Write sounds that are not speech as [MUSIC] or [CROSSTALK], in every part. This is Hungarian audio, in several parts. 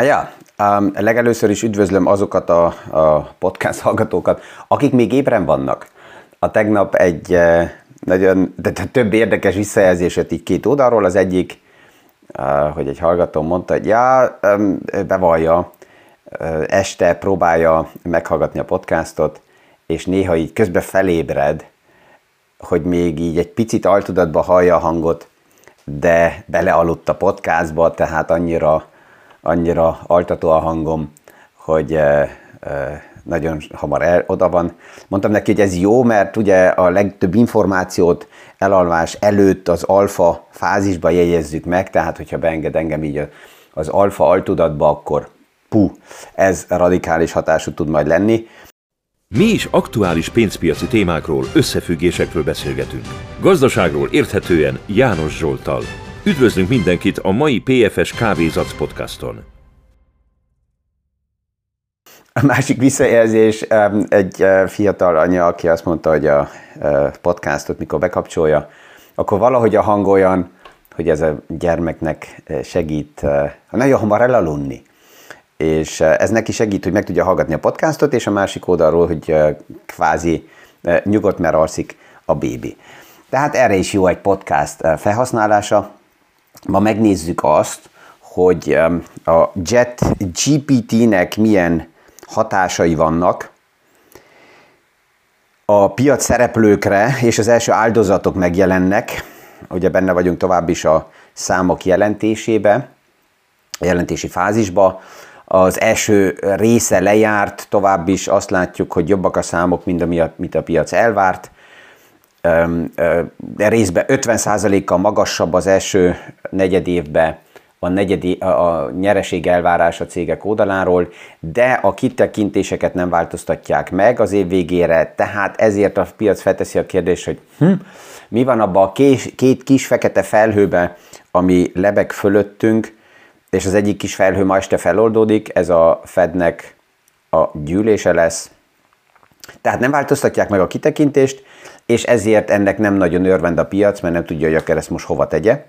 Ja, legelőször is üdvözlöm azokat a, a podcast hallgatókat, akik még ébren vannak. A tegnap egy uh, nagyon, de, de több érdekes visszajelzéset így két oldalról. Az egyik, uh, hogy egy hallgató mondta, hogy um, bevallja, uh, este próbálja meghallgatni a podcastot, és néha így közben felébred, hogy még így egy picit altudatba hallja a hangot, de belealudt a podcastba, tehát annyira, annyira altató a hangom, hogy e, e, nagyon hamar el, oda van. Mondtam neki, hogy ez jó, mert ugye a legtöbb információt elalvás előtt az alfa fázisba jegyezzük meg, tehát hogyha beenged engem így az alfa altudatba, akkor pu, ez radikális hatású tud majd lenni. Mi is aktuális pénzpiaci témákról, összefüggésekről beszélgetünk. Gazdaságról érthetően János Zsoltal. Üdvözlünk mindenkit a mai PFS Kávézac podcaston. A másik visszajelzés egy fiatal anya, aki azt mondta, hogy a podcastot mikor bekapcsolja, akkor valahogy a hang olyan, hogy ez a gyermeknek segít nagyon hamar elaludni és eh, ez neki segít, hogy meg tudja hallgatni a podcastot, és a másik oldalról, hogy eh, kvázi eh, nyugodt, mert alszik a bébi. Tehát erre is jó egy podcast felhasználása. Ma megnézzük azt, hogy a Jet GPT-nek milyen hatásai vannak a piac szereplőkre, és az első áldozatok megjelennek. Ugye benne vagyunk tovább is a számok jelentésébe, a jelentési fázisba az első része lejárt, tovább is azt látjuk, hogy jobbak a számok, mint amit a piac elvárt. Részben 50%-kal magasabb az első negyed évben a, negyedi, a nyereség elvárás a cégek oldaláról, de a kitekintéseket nem változtatják meg az év végére, tehát ezért a piac felteszi a kérdést, hogy hm, mi van abban a két, két kis fekete felhőben, ami lebeg fölöttünk, és az egyik kis felhő ma este feloldódik, ez a Fednek a gyűlése lesz. Tehát nem változtatják meg a kitekintést, és ezért ennek nem nagyon örvend a piac, mert nem tudja, hogy akár ezt most hova tegye.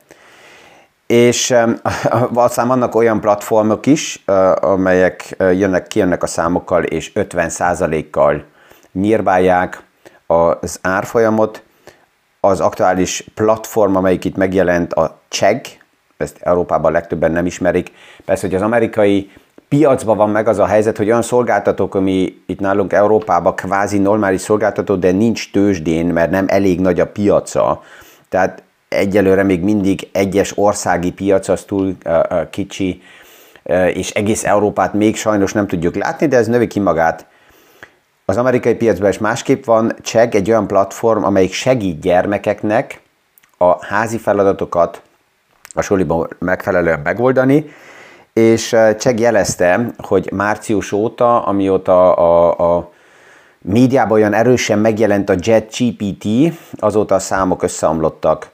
És [LAUGHS] aztán vannak olyan platformok is, amelyek jönnek, kijönnek a számokkal, és 50%-kal nyírbálják az árfolyamot. Az aktuális platform, amelyik itt megjelent, a Chegg, ezt Európában legtöbben nem ismerik. Persze, hogy az amerikai piacban van meg az a helyzet, hogy olyan szolgáltatók, ami itt nálunk Európában kvázi normális szolgáltató, de nincs tőzsdén, mert nem elég nagy a piaca. Tehát egyelőre még mindig egyes országi piac az túl uh, kicsi, uh, és egész Európát még sajnos nem tudjuk látni, de ez növi ki magát. Az amerikai piacban is másképp van. Cseg egy olyan platform, amelyik segít gyermekeknek a házi feladatokat a soliban megfelelően megoldani, és Cseg jelezte, hogy március óta, amióta a, a médiában olyan erősen megjelent a Jet GPT, azóta a számok összeomlottak,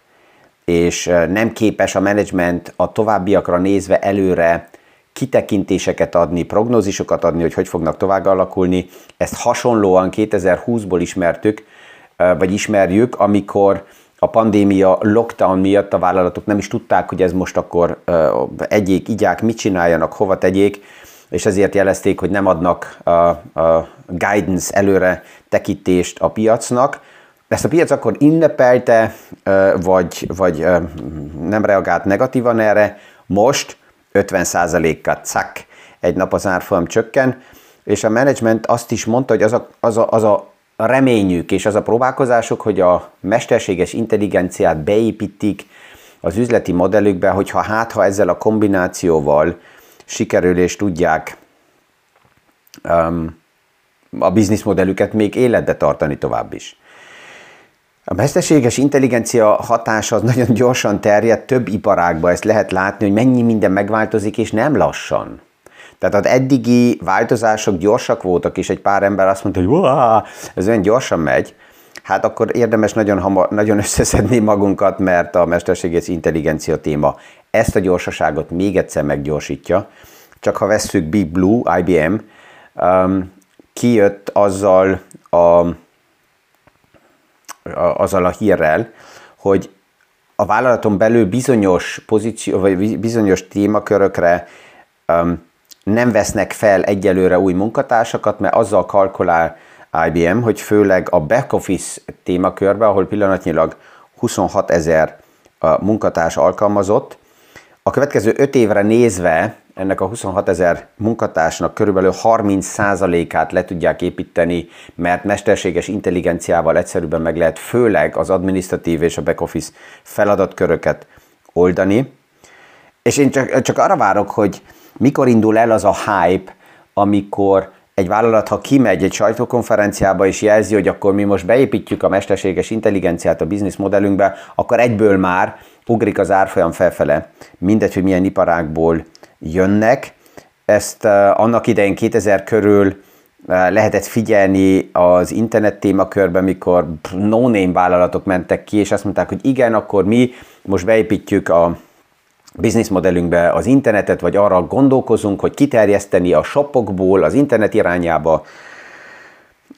és nem képes a menedzsment a továbbiakra nézve előre kitekintéseket adni, prognózisokat adni, hogy hogy fognak tovább alakulni. Ezt hasonlóan 2020-ból ismertük, vagy ismerjük, amikor a pandémia lockdown miatt a vállalatok nem is tudták, hogy ez most akkor egyék, igyák, mit csináljanak, hova tegyék, és ezért jelezték, hogy nem adnak a, a guidance előre tekintést a piacnak. Ezt a piac akkor ünnepelte, vagy, vagy nem reagált negatívan erre, most 50%-kal cak, egy nap az árfolyam csökken, és a menedzsment azt is mondta, hogy az a, az a, az a a reményük és az a próbálkozásuk, hogy a mesterséges intelligenciát beépítik az üzleti modellükbe, hogyha hát, ha ezzel a kombinációval sikerül és tudják um, a bizniszmodellüket még életbe tartani tovább is. A mesterséges intelligencia hatása az nagyon gyorsan terjed, több iparágba ezt lehet látni, hogy mennyi minden megváltozik, és nem lassan. Tehát az eddigi változások gyorsak voltak, és egy pár ember azt mondta, hogy ez olyan gyorsan megy, hát akkor érdemes nagyon, hamar, nagyon összeszedni magunkat, mert a mesterséges intelligencia téma ezt a gyorsaságot még egyszer meggyorsítja. Csak ha vesszük Big Blue, IBM, um, kijött azzal a, a, azzal a hírrel, hogy a vállalaton belül bizonyos pozíció, vagy bizonyos témakörökre um, nem vesznek fel egyelőre új munkatársakat, mert azzal kalkulál IBM, hogy főleg a back office témakörbe, ahol pillanatnyilag 26 ezer munkatárs alkalmazott, a következő 5 évre nézve ennek a 26 ezer munkatársnak körülbelül 30%-át le tudják építeni, mert mesterséges intelligenciával egyszerűbben meg lehet főleg az administratív és a back office feladatköröket oldani. És én csak, csak arra várok, hogy mikor indul el az a hype, amikor egy vállalat, ha kimegy egy sajtókonferenciába és jelzi, hogy akkor mi most beépítjük a mesterséges intelligenciát a biznisz modellünkbe, akkor egyből már ugrik az árfolyam felfele. Mindegy, hogy milyen iparákból jönnek. Ezt uh, annak idején 2000 körül uh, lehetett figyelni az internet témakörben, mikor no-name vállalatok mentek ki, és azt mondták, hogy igen, akkor mi most beépítjük a bizniszmodellünkbe az internetet, vagy arra gondolkozunk, hogy kiterjeszteni a shopokból az internet irányába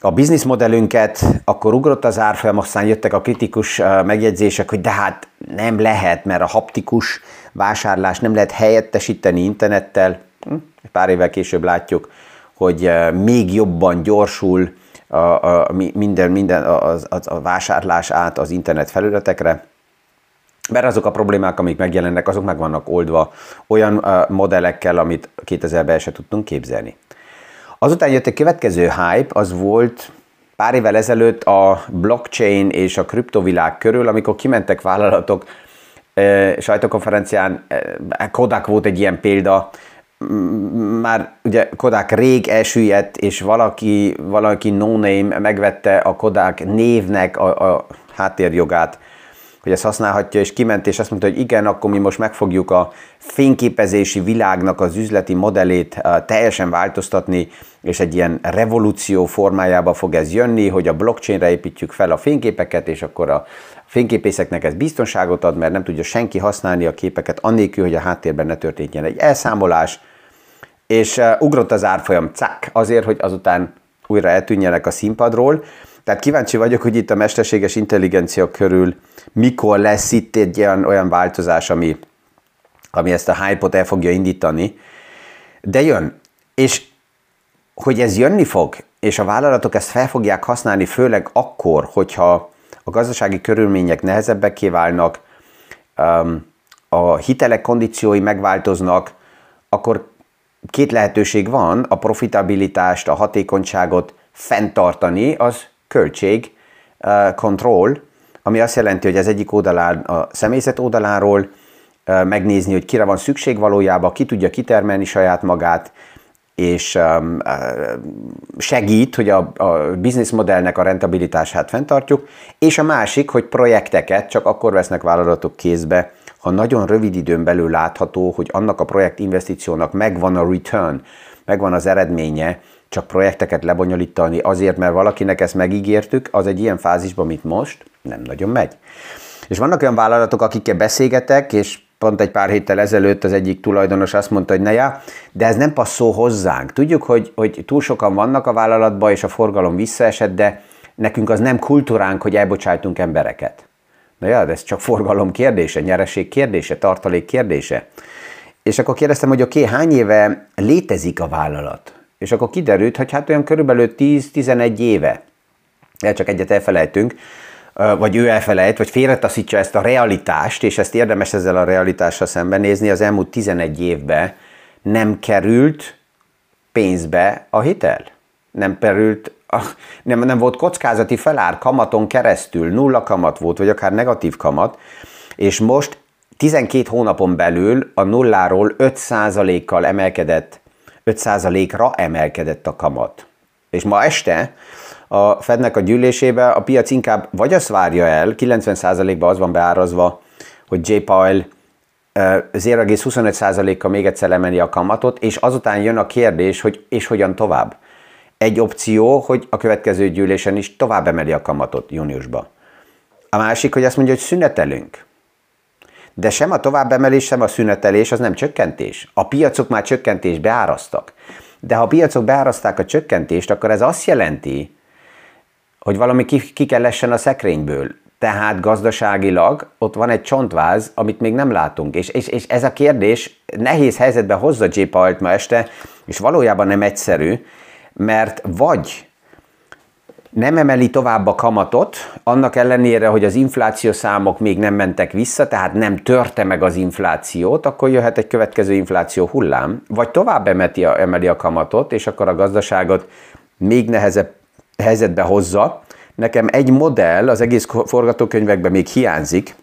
a bizniszmodellünket, akkor ugrott az árfolyam, aztán jöttek a kritikus megjegyzések, hogy de hát nem lehet, mert a haptikus vásárlás nem lehet helyettesíteni internettel. Hm? Pár évvel később látjuk, hogy még jobban gyorsul a, a, minden, minden a, a, a vásárlás át az internet felületekre. Mert azok a problémák, amik megjelennek, azok meg vannak oldva olyan modellekkel, amit 2000-ben se tudtunk képzelni. Azután jött a következő hype, az volt pár évvel ezelőtt a blockchain és a kriptovilág körül, amikor kimentek vállalatok uh, sajtókonferencián, uh, Kodak volt egy ilyen példa, már ugye Kodak rég elsüllyedt, és valaki, valaki no-name megvette a Kodak névnek a, a háttérjogát, hogy ezt használhatja, és kiment, és azt mondta, hogy igen, akkor mi most meg fogjuk a fényképezési világnak az üzleti modellét uh, teljesen változtatni, és egy ilyen revolúció formájába fog ez jönni, hogy a blockchainre építjük fel a fényképeket, és akkor a fényképészeknek ez biztonságot ad, mert nem tudja senki használni a képeket, annélkül, hogy a háttérben ne történjen egy elszámolás, és uh, ugrott az árfolyam, cák, azért, hogy azután újra eltűnjenek a színpadról, tehát kíváncsi vagyok, hogy itt a mesterséges intelligencia körül mikor lesz itt egy olyan, olyan változás, ami, ami ezt a hype-ot el fogja indítani. De jön. És hogy ez jönni fog, és a vállalatok ezt fel fogják használni, főleg akkor, hogyha a gazdasági körülmények nehezebbek kiválnak, um, a hitelek kondíciói megváltoznak, akkor két lehetőség van, a profitabilitást, a hatékonyságot fenntartani, az költség, uh, control, ami azt jelenti, hogy az egyik oldalán a személyzet oldaláról uh, megnézni, hogy kire van szükség valójában, ki tudja kitermelni saját magát, és uh, segít, hogy a, a modellnek a rentabilitását fenntartjuk, és a másik, hogy projekteket csak akkor vesznek vállalatok kézbe, ha nagyon rövid időn belül látható, hogy annak a projekt investíciónak megvan a return, megvan az eredménye, csak projekteket lebonyolítani azért, mert valakinek ezt megígértük, az egy ilyen fázisban, mint most, nem nagyon megy. És vannak olyan vállalatok, akikkel beszélgetek, és pont egy pár héttel ezelőtt az egyik tulajdonos azt mondta, hogy ne já, de ez nem passzol hozzánk. Tudjuk, hogy, hogy túl sokan vannak a vállalatban, és a forgalom visszaesett, de nekünk az nem kultúránk, hogy elbocsájtunk embereket. Na ja, de ez csak forgalom kérdése, nyereség kérdése, tartalék kérdése. És akkor kérdeztem, hogy oké, okay, hány éve létezik a vállalat? És akkor kiderült, hogy hát olyan körülbelül 10-11 éve, el csak egyet elfelejtünk, vagy ő elfelejt, vagy félretaszítja ezt a realitást, és ezt érdemes ezzel a realitással szembenézni, az elmúlt 11 évben nem került pénzbe a hitel. Nem került, nem, nem volt kockázati felár kamaton keresztül, nulla kamat volt, vagy akár negatív kamat, és most 12 hónapon belül a nulláról 5%-kal emelkedett 5%-ra emelkedett a kamat. És ma este a Fednek a gyűlésébe a piac inkább vagy azt várja el, 90%-ban az van beárazva, hogy J. Powell 0,25%-kal még egyszer emeli a kamatot, és azután jön a kérdés, hogy és hogyan tovább. Egy opció, hogy a következő gyűlésen is tovább emeli a kamatot júniusba. A másik, hogy azt mondja, hogy szünetelünk. De sem a továbbemelés, sem a szünetelés az nem csökkentés. A piacok már csökkentés beárasztak. De ha a piacok beáraszták a csökkentést, akkor ez azt jelenti, hogy valami ki, ki kell lessen a szekrényből. Tehát gazdaságilag ott van egy csontváz, amit még nem látunk. És, és, és ez a kérdés nehéz helyzetbe hozza J. Powell ma este, és valójában nem egyszerű, mert vagy nem emeli tovább a kamatot, annak ellenére, hogy az infláció számok még nem mentek vissza, tehát nem törte meg az inflációt, akkor jöhet egy következő infláció hullám, vagy tovább emeti a, emeli a kamatot, és akkor a gazdaságot még nehezebb helyzetbe hozza. Nekem egy modell az egész forgatókönyvekben még hiányzik,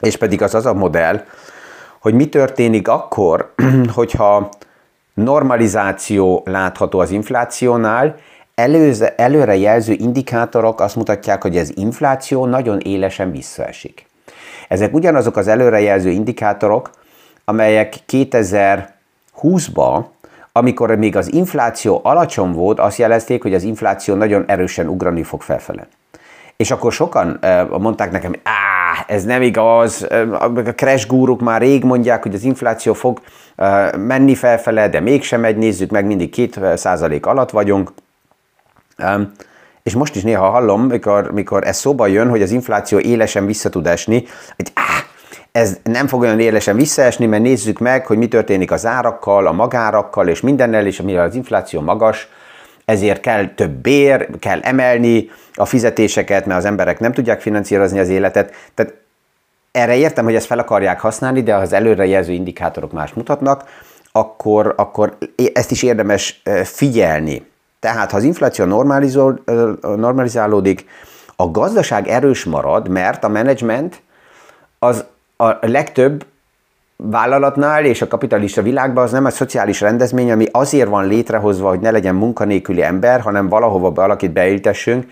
és pedig az az a modell, hogy mi történik akkor, [CLEARS THROAT] hogyha normalizáció látható az inflációnál, előze, előre jelző indikátorok azt mutatják, hogy az infláció nagyon élesen visszaesik. Ezek ugyanazok az előrejelző indikátorok, amelyek 2020-ban, amikor még az infláció alacsony volt, azt jelezték, hogy az infláció nagyon erősen ugrani fog felfele. És akkor sokan mondták nekem, á, ez nem igaz, a crash guruk már rég mondják, hogy az infláció fog menni felfele, de mégsem megy, nézzük meg, mindig 2% alatt vagyunk. És most is néha hallom, mikor, mikor ez szóba jön, hogy az infláció élesen vissza tud esni, hogy á, ez nem fog olyan élesen visszaesni, mert nézzük meg, hogy mi történik az árakkal, a magárakkal és mindennel, és mivel az infláció magas, ezért kell több bér, kell emelni a fizetéseket, mert az emberek nem tudják finanszírozni az életet. Tehát erre értem, hogy ezt fel akarják használni, de ha az előrejelző indikátorok más mutatnak, akkor, akkor ezt is érdemes figyelni. Tehát, ha az infláció normalizálódik, a gazdaság erős marad, mert a menedzsment az a legtöbb vállalatnál és a kapitalista világban az nem egy szociális rendezmény, ami azért van létrehozva, hogy ne legyen munkanélküli ember, hanem valahova valakit beültessünk,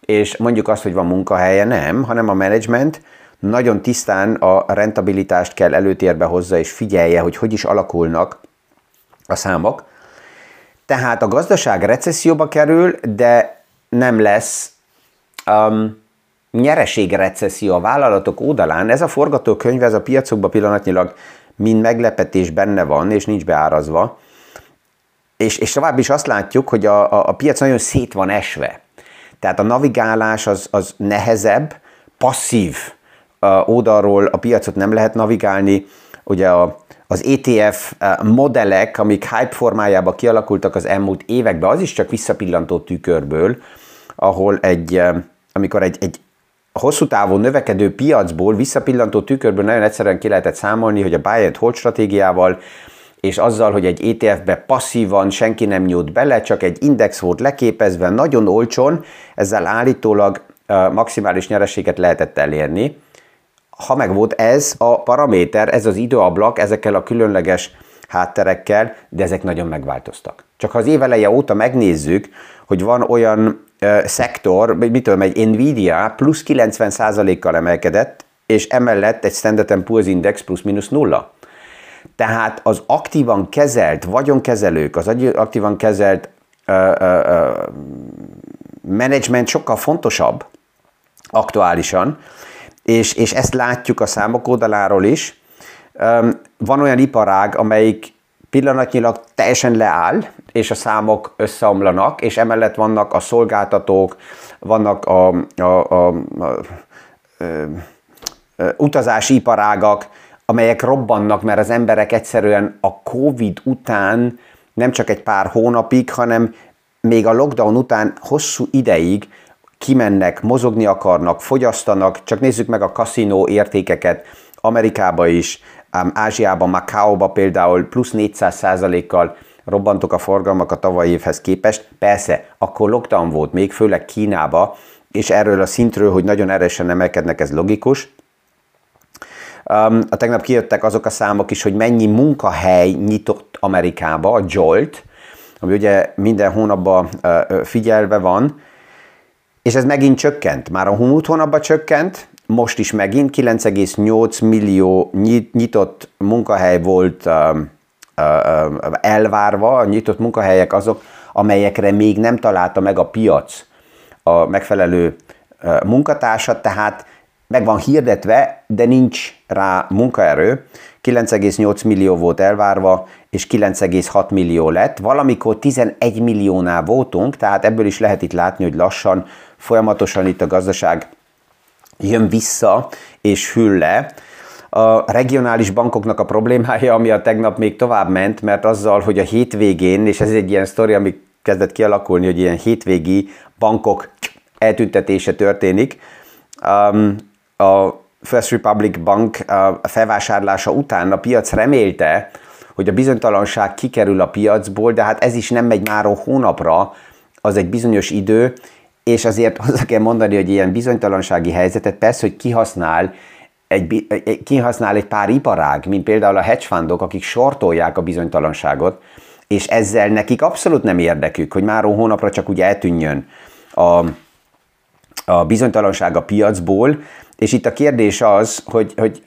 és mondjuk azt, hogy van munkahelye, nem, hanem a menedzsment nagyon tisztán a rentabilitást kell előtérbe hozza, és figyelje, hogy hogy is alakulnak a számok, tehát a gazdaság recesszióba kerül, de nem lesz um, nyereségrecesszió a vállalatok oldalán. Ez a forgatókönyv, ez a piacokban pillanatnyilag mind meglepetés benne van, és nincs beárazva. És, és tovább is azt látjuk, hogy a, a, a piac nagyon szét van esve. Tehát a navigálás az, az nehezebb, passzív uh, oldalról a piacot nem lehet navigálni. Ugye a, az ETF eh, modellek, amik hype formájában kialakultak az elmúlt években, az is csak visszapillantó tükörből, ahol egy, eh, amikor egy, egy hosszú távon növekedő piacból visszapillantó tükörből nagyon egyszerűen ki lehetett számolni, hogy a buy and hold stratégiával és azzal, hogy egy ETF-be passzívan senki nem nyújt bele, csak egy index volt leképezve, nagyon olcsón, ezzel állítólag eh, maximális nyereséget lehetett elérni ha meg volt ez a paraméter, ez az időablak ezekkel a különleges hátterekkel, de ezek nagyon megváltoztak. Csak ha az éveleje óta megnézzük, hogy van olyan ö, szektor, mitől egy Nvidia plusz 90%-kal emelkedett, és emellett egy Standard Poor's Index plusz-minusz nulla. Tehát az aktívan kezelt vagyonkezelők, az aktívan kezelt ö, menedzsment sokkal fontosabb aktuálisan, és, és ezt látjuk a számok oldaláról is. Van olyan iparág, amelyik pillanatnyilag teljesen leáll, és a számok összeomlanak, és emellett vannak a szolgáltatók, vannak a, a, a, a, a, a utazási iparágak, amelyek robbannak, mert az emberek egyszerűen a Covid után nem csak egy pár hónapig, hanem még a lockdown után hosszú ideig kimennek, mozogni akarnak, fogyasztanak, csak nézzük meg a kaszinó értékeket, Amerikába is, Ázsiában, Macaóba például plusz 400% kal robbantok a forgalmak a tavalyi évhez képest. Persze, akkor lockdown volt még, főleg Kínába, és erről a szintről, hogy nagyon erősen emelkednek, ez logikus. Um, a tegnap kijöttek azok a számok is, hogy mennyi munkahely nyitott Amerikába, a JOLT, ami ugye minden hónapban uh, figyelve van, és ez megint csökkent. Már a múlt hónapban csökkent, most is megint 9,8 millió nyitott munkahely volt elvárva, a nyitott munkahelyek azok, amelyekre még nem találta meg a piac a megfelelő munkatársat, tehát meg van hirdetve, de nincs rá munkaerő. 9,8 millió volt elvárva, és 9,6 millió lett. Valamikor 11 milliónál voltunk, tehát ebből is lehet itt látni, hogy lassan, folyamatosan itt a gazdaság jön vissza és hűl le. A regionális bankoknak a problémája, ami a tegnap még tovább ment, mert azzal, hogy a hétvégén, és ez egy ilyen sztori, ami kezdett kialakulni, hogy ilyen hétvégi bankok eltüntetése történik, um, a First Republic Bank felvásárlása után a piac remélte, hogy a bizonytalanság kikerül a piacból, de hát ez is nem megy már hónapra, az egy bizonyos idő, és azért [LAUGHS] hozzá kell mondani, hogy ilyen bizonytalansági helyzetet persze, hogy kihasznál egy, kihasznál egy pár iparág, mint például a hedge fundok, akik sortolják a bizonytalanságot, és ezzel nekik abszolút nem érdekük, hogy már hónapra csak úgy eltűnjön a, a bizonytalanság a piacból, és itt a kérdés az, hogy, hogy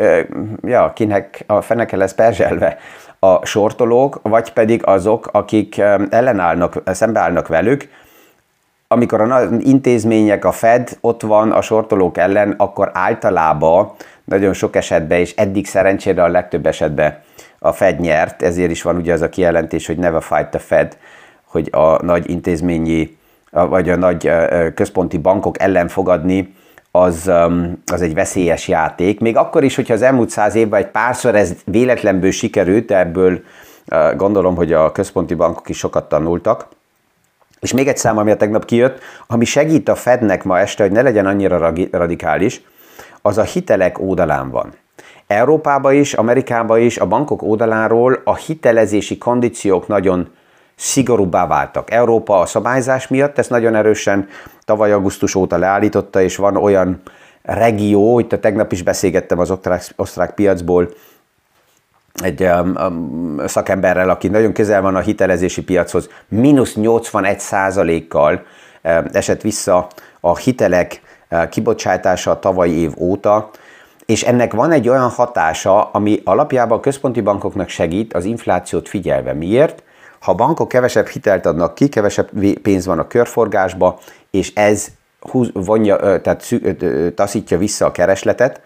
ja, kinek a feneke lesz perzselve a sortolók, vagy pedig azok, akik ellenállnak, szembeállnak velük, amikor a intézmények, a Fed ott van a sortolók ellen, akkor általában nagyon sok esetben, és eddig szerencsére a legtöbb esetben a Fed nyert, ezért is van ugye az a kijelentés, hogy never fight the Fed, hogy a nagy intézményi, vagy a nagy központi bankok ellen fogadni, az, az egy veszélyes játék. Még akkor is, hogyha az elmúlt száz évben egy párszor ez véletlenből sikerült, ebből gondolom, hogy a központi bankok is sokat tanultak. És még egy szám, ami a tegnap kijött, ami segít a Fednek ma este, hogy ne legyen annyira radikális, az a hitelek oldalán van. Európában is, Amerikában is a bankok oldaláról a hitelezési kondíciók nagyon szigorúbbá váltak. Európa a szabályzás miatt ezt nagyon erősen tavaly augusztus óta leállította, és van olyan regió, itt a tegnap is beszélgettem az osztrák, osztrák piacból, egy um, um, szakemberrel, aki nagyon közel van a hitelezési piachoz, mínusz 81 százalékkal um, esett vissza a hitelek uh, kibocsátása a tavalyi év óta, és ennek van egy olyan hatása, ami alapjában a központi bankoknak segít az inflációt figyelve. Miért? Ha a bankok kevesebb hitelt adnak ki, kevesebb pénz van a körforgásba, és ez húz, vonja, tehát taszítja vissza a keresletet.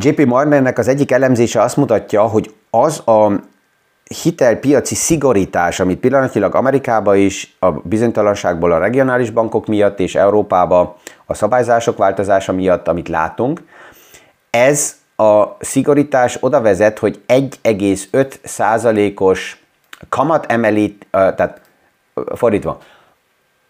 JP Morgannek az egyik elemzése azt mutatja, hogy az a hitelpiaci szigorítás, amit pillanatilag Amerikában is a bizonytalanságból a regionális bankok miatt és Európában a szabályzások változása miatt, amit látunk, ez a szigorítás oda vezet, hogy 1,5 százalékos kamat emelít, tehát fordítva,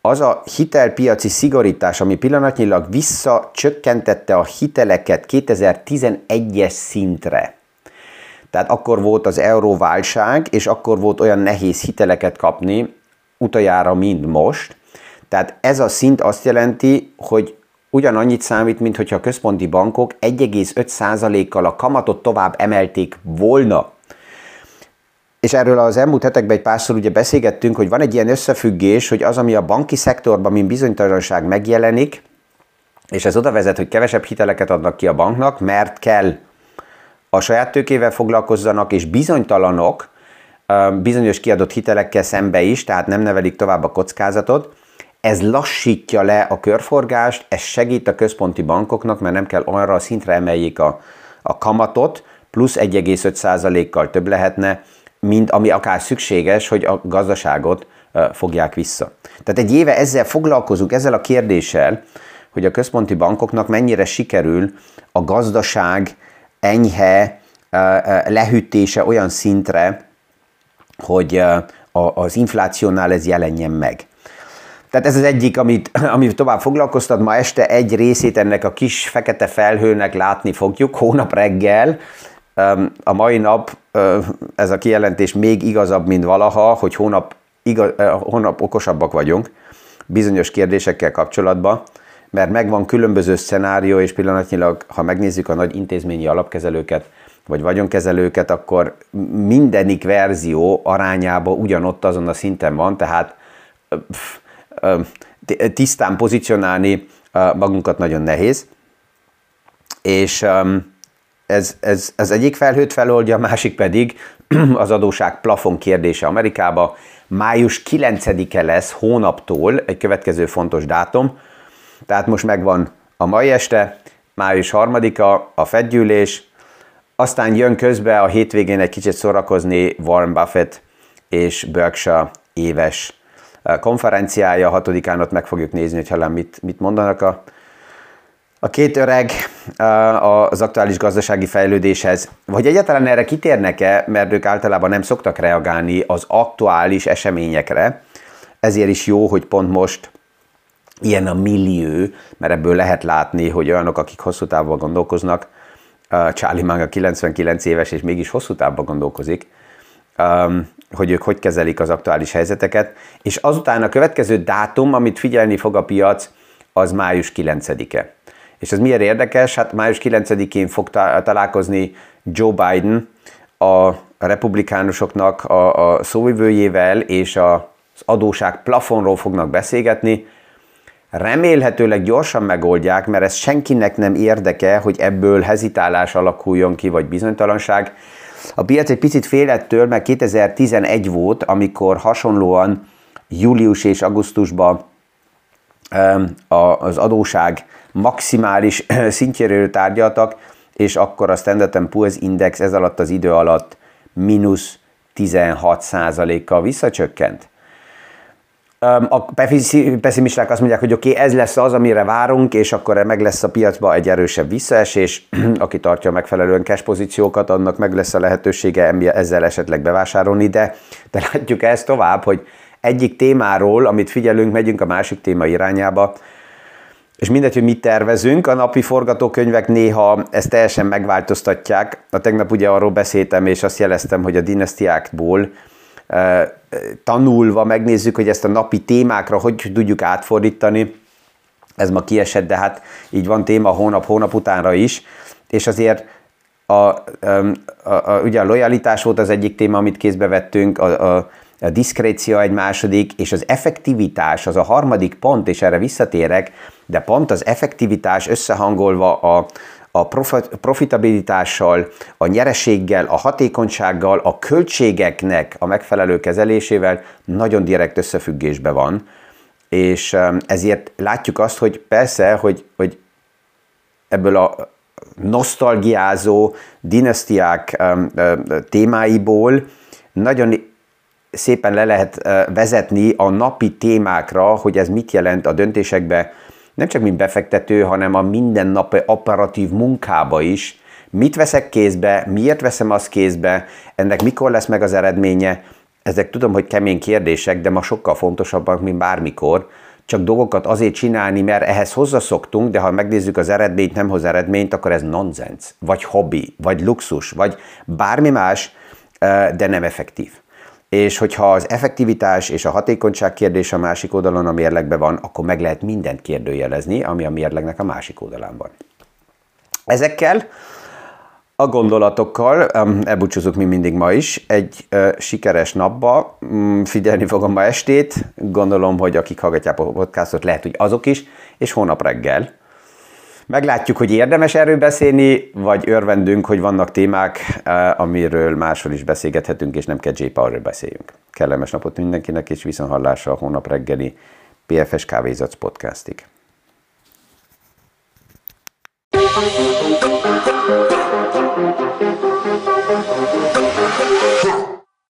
az a hitelpiaci szigorítás, ami pillanatnyilag visszacsökkentette a hiteleket 2011-es szintre, tehát akkor volt az euróválság, és akkor volt olyan nehéz hiteleket kapni, utoljára, mint most. Tehát ez a szint azt jelenti, hogy ugyanannyit számít, mint hogyha a központi bankok 1,5%-kal a kamatot tovább emelték volna és erről az elmúlt hetekben egy párszor ugye beszélgettünk, hogy van egy ilyen összefüggés, hogy az, ami a banki szektorban, mint bizonytalanság megjelenik, és ez oda vezet, hogy kevesebb hiteleket adnak ki a banknak, mert kell a saját tőkével foglalkozzanak, és bizonytalanok bizonyos kiadott hitelekkel szembe is, tehát nem nevelik tovább a kockázatot. Ez lassítja le a körforgást, ez segít a központi bankoknak, mert nem kell arra a szintre emeljék a, a kamatot, plusz 1,5%-kal több lehetne, mint ami akár szükséges, hogy a gazdaságot fogják vissza. Tehát egy éve ezzel foglalkozunk, ezzel a kérdéssel, hogy a központi bankoknak mennyire sikerül a gazdaság enyhe lehűtése olyan szintre, hogy az inflációnál ez jelenjen meg. Tehát ez az egyik, amit, [CLEARS THROAT] amit tovább foglalkoztat. Ma este egy részét ennek a kis fekete felhőnek látni fogjuk, hónap reggel. A mai nap ez a kijelentés még igazabb, mint valaha, hogy hónap, igaz, hónap okosabbak vagyunk bizonyos kérdésekkel kapcsolatban, mert megvan különböző szenárió, és pillanatnyilag, ha megnézzük a nagy intézményi alapkezelőket, vagy vagyonkezelőket, akkor mindenik verzió arányában ugyanott azon a szinten van, tehát tisztán pozícionálni magunkat nagyon nehéz. És ez, ez, ez egyik felhőt feloldja, a másik pedig [CLEARS THROAT] az adóság plafon kérdése Amerikába. Május 9-e lesz hónaptól egy következő fontos dátum, tehát most megvan a mai este, május 3-a a fedgyűlés, aztán jön közbe a hétvégén egy kicsit szórakozni Warren Buffett és Berkshire éves konferenciája, hatodikán ott meg fogjuk nézni, hogy hallám mit, mit mondanak a a két öreg az aktuális gazdasági fejlődéshez, vagy egyáltalán erre kitérnek-e, mert ők általában nem szoktak reagálni az aktuális eseményekre, ezért is jó, hogy pont most ilyen a millió, mert ebből lehet látni, hogy olyanok, akik hosszú távban gondolkoznak, Charlie Manga 99 éves, és mégis hosszú távban gondolkozik, hogy ők hogy kezelik az aktuális helyzeteket, és azután a következő dátum, amit figyelni fog a piac, az május 9-e. És ez miért érdekes? Hát május 9-én fog találkozni Joe Biden a republikánusoknak a, a szóvivőjével, és a, az adóság plafonról fognak beszélgetni. Remélhetőleg gyorsan megoldják, mert ez senkinek nem érdeke, hogy ebből hezitálás alakuljon ki, vagy bizonytalanság. A piac egy picit félettől, mert 2011 volt, amikor hasonlóan július és augusztusban az adóság maximális [CLEARS THROAT] szintjéről tárgyaltak, és akkor a Standard Poor's Index ez alatt az idő alatt mínusz 16 kal visszacsökkent. A pessimisták azt mondják, hogy oké, okay, ez lesz az, amire várunk, és akkor meg lesz a piacba egy erősebb visszaesés, [CLEARS THROAT] aki tartja megfelelően cash pozíciókat, annak meg lesz a lehetősége ezzel esetleg bevásárolni, de, de látjuk ezt tovább, hogy egyik témáról, amit figyelünk, megyünk a másik téma irányába, és mindegy, hogy mit tervezünk, a napi forgatókönyvek néha ezt teljesen megváltoztatják. A tegnap ugye arról beszéltem, és azt jeleztem, hogy a dinasztiákból e, tanulva megnézzük, hogy ezt a napi témákra hogy tudjuk átfordítani. Ez ma kiesett, de hát így van téma hónap, hónap utánra is. És azért a, a, a, a, ugye a lojalitás volt az egyik téma, amit kézbe vettünk, a, a, a diszkrécia egy második, és az effektivitás az a harmadik pont, és erre visszatérek, de pont az effektivitás összehangolva a, a profitabilitással, a nyereséggel, a hatékonysággal, a költségeknek a megfelelő kezelésével nagyon direkt összefüggésbe van, és ezért látjuk azt, hogy persze, hogy, hogy ebből a nosztalgiázó dinasztiák témáiból nagyon szépen le lehet vezetni a napi témákra, hogy ez mit jelent a döntésekbe, nem csak mint befektető, hanem a mindennapi operatív munkába is. Mit veszek kézbe, miért veszem azt kézbe, ennek mikor lesz meg az eredménye, ezek tudom, hogy kemény kérdések, de ma sokkal fontosabbak, mint bármikor. Csak dolgokat azért csinálni, mert ehhez hozzászoktunk, de ha megnézzük az eredményt, nem hoz eredményt, akkor ez nonsens, vagy hobbi, vagy luxus, vagy bármi más, de nem effektív és hogyha az effektivitás és a hatékonyság kérdés a másik oldalon a mérlegben van, akkor meg lehet mindent kérdőjelezni, ami a mérlegnek a másik oldalán van. Ezekkel a gondolatokkal elbúcsúzok mi mindig ma is. Egy sikeres napba, um, figyelni fogom ma estét, gondolom, hogy akik hallgatják a podcastot, lehet, hogy azok is, és hónap reggel Meglátjuk, hogy érdemes erről beszélni, vagy örvendünk, hogy vannak témák, eh, amiről máshol is beszélgethetünk, és nem kell j arról beszéljünk. Kellemes napot mindenkinek, és viszonhallásra a hónap reggeli PFS Kávézac podcastig. Thank you.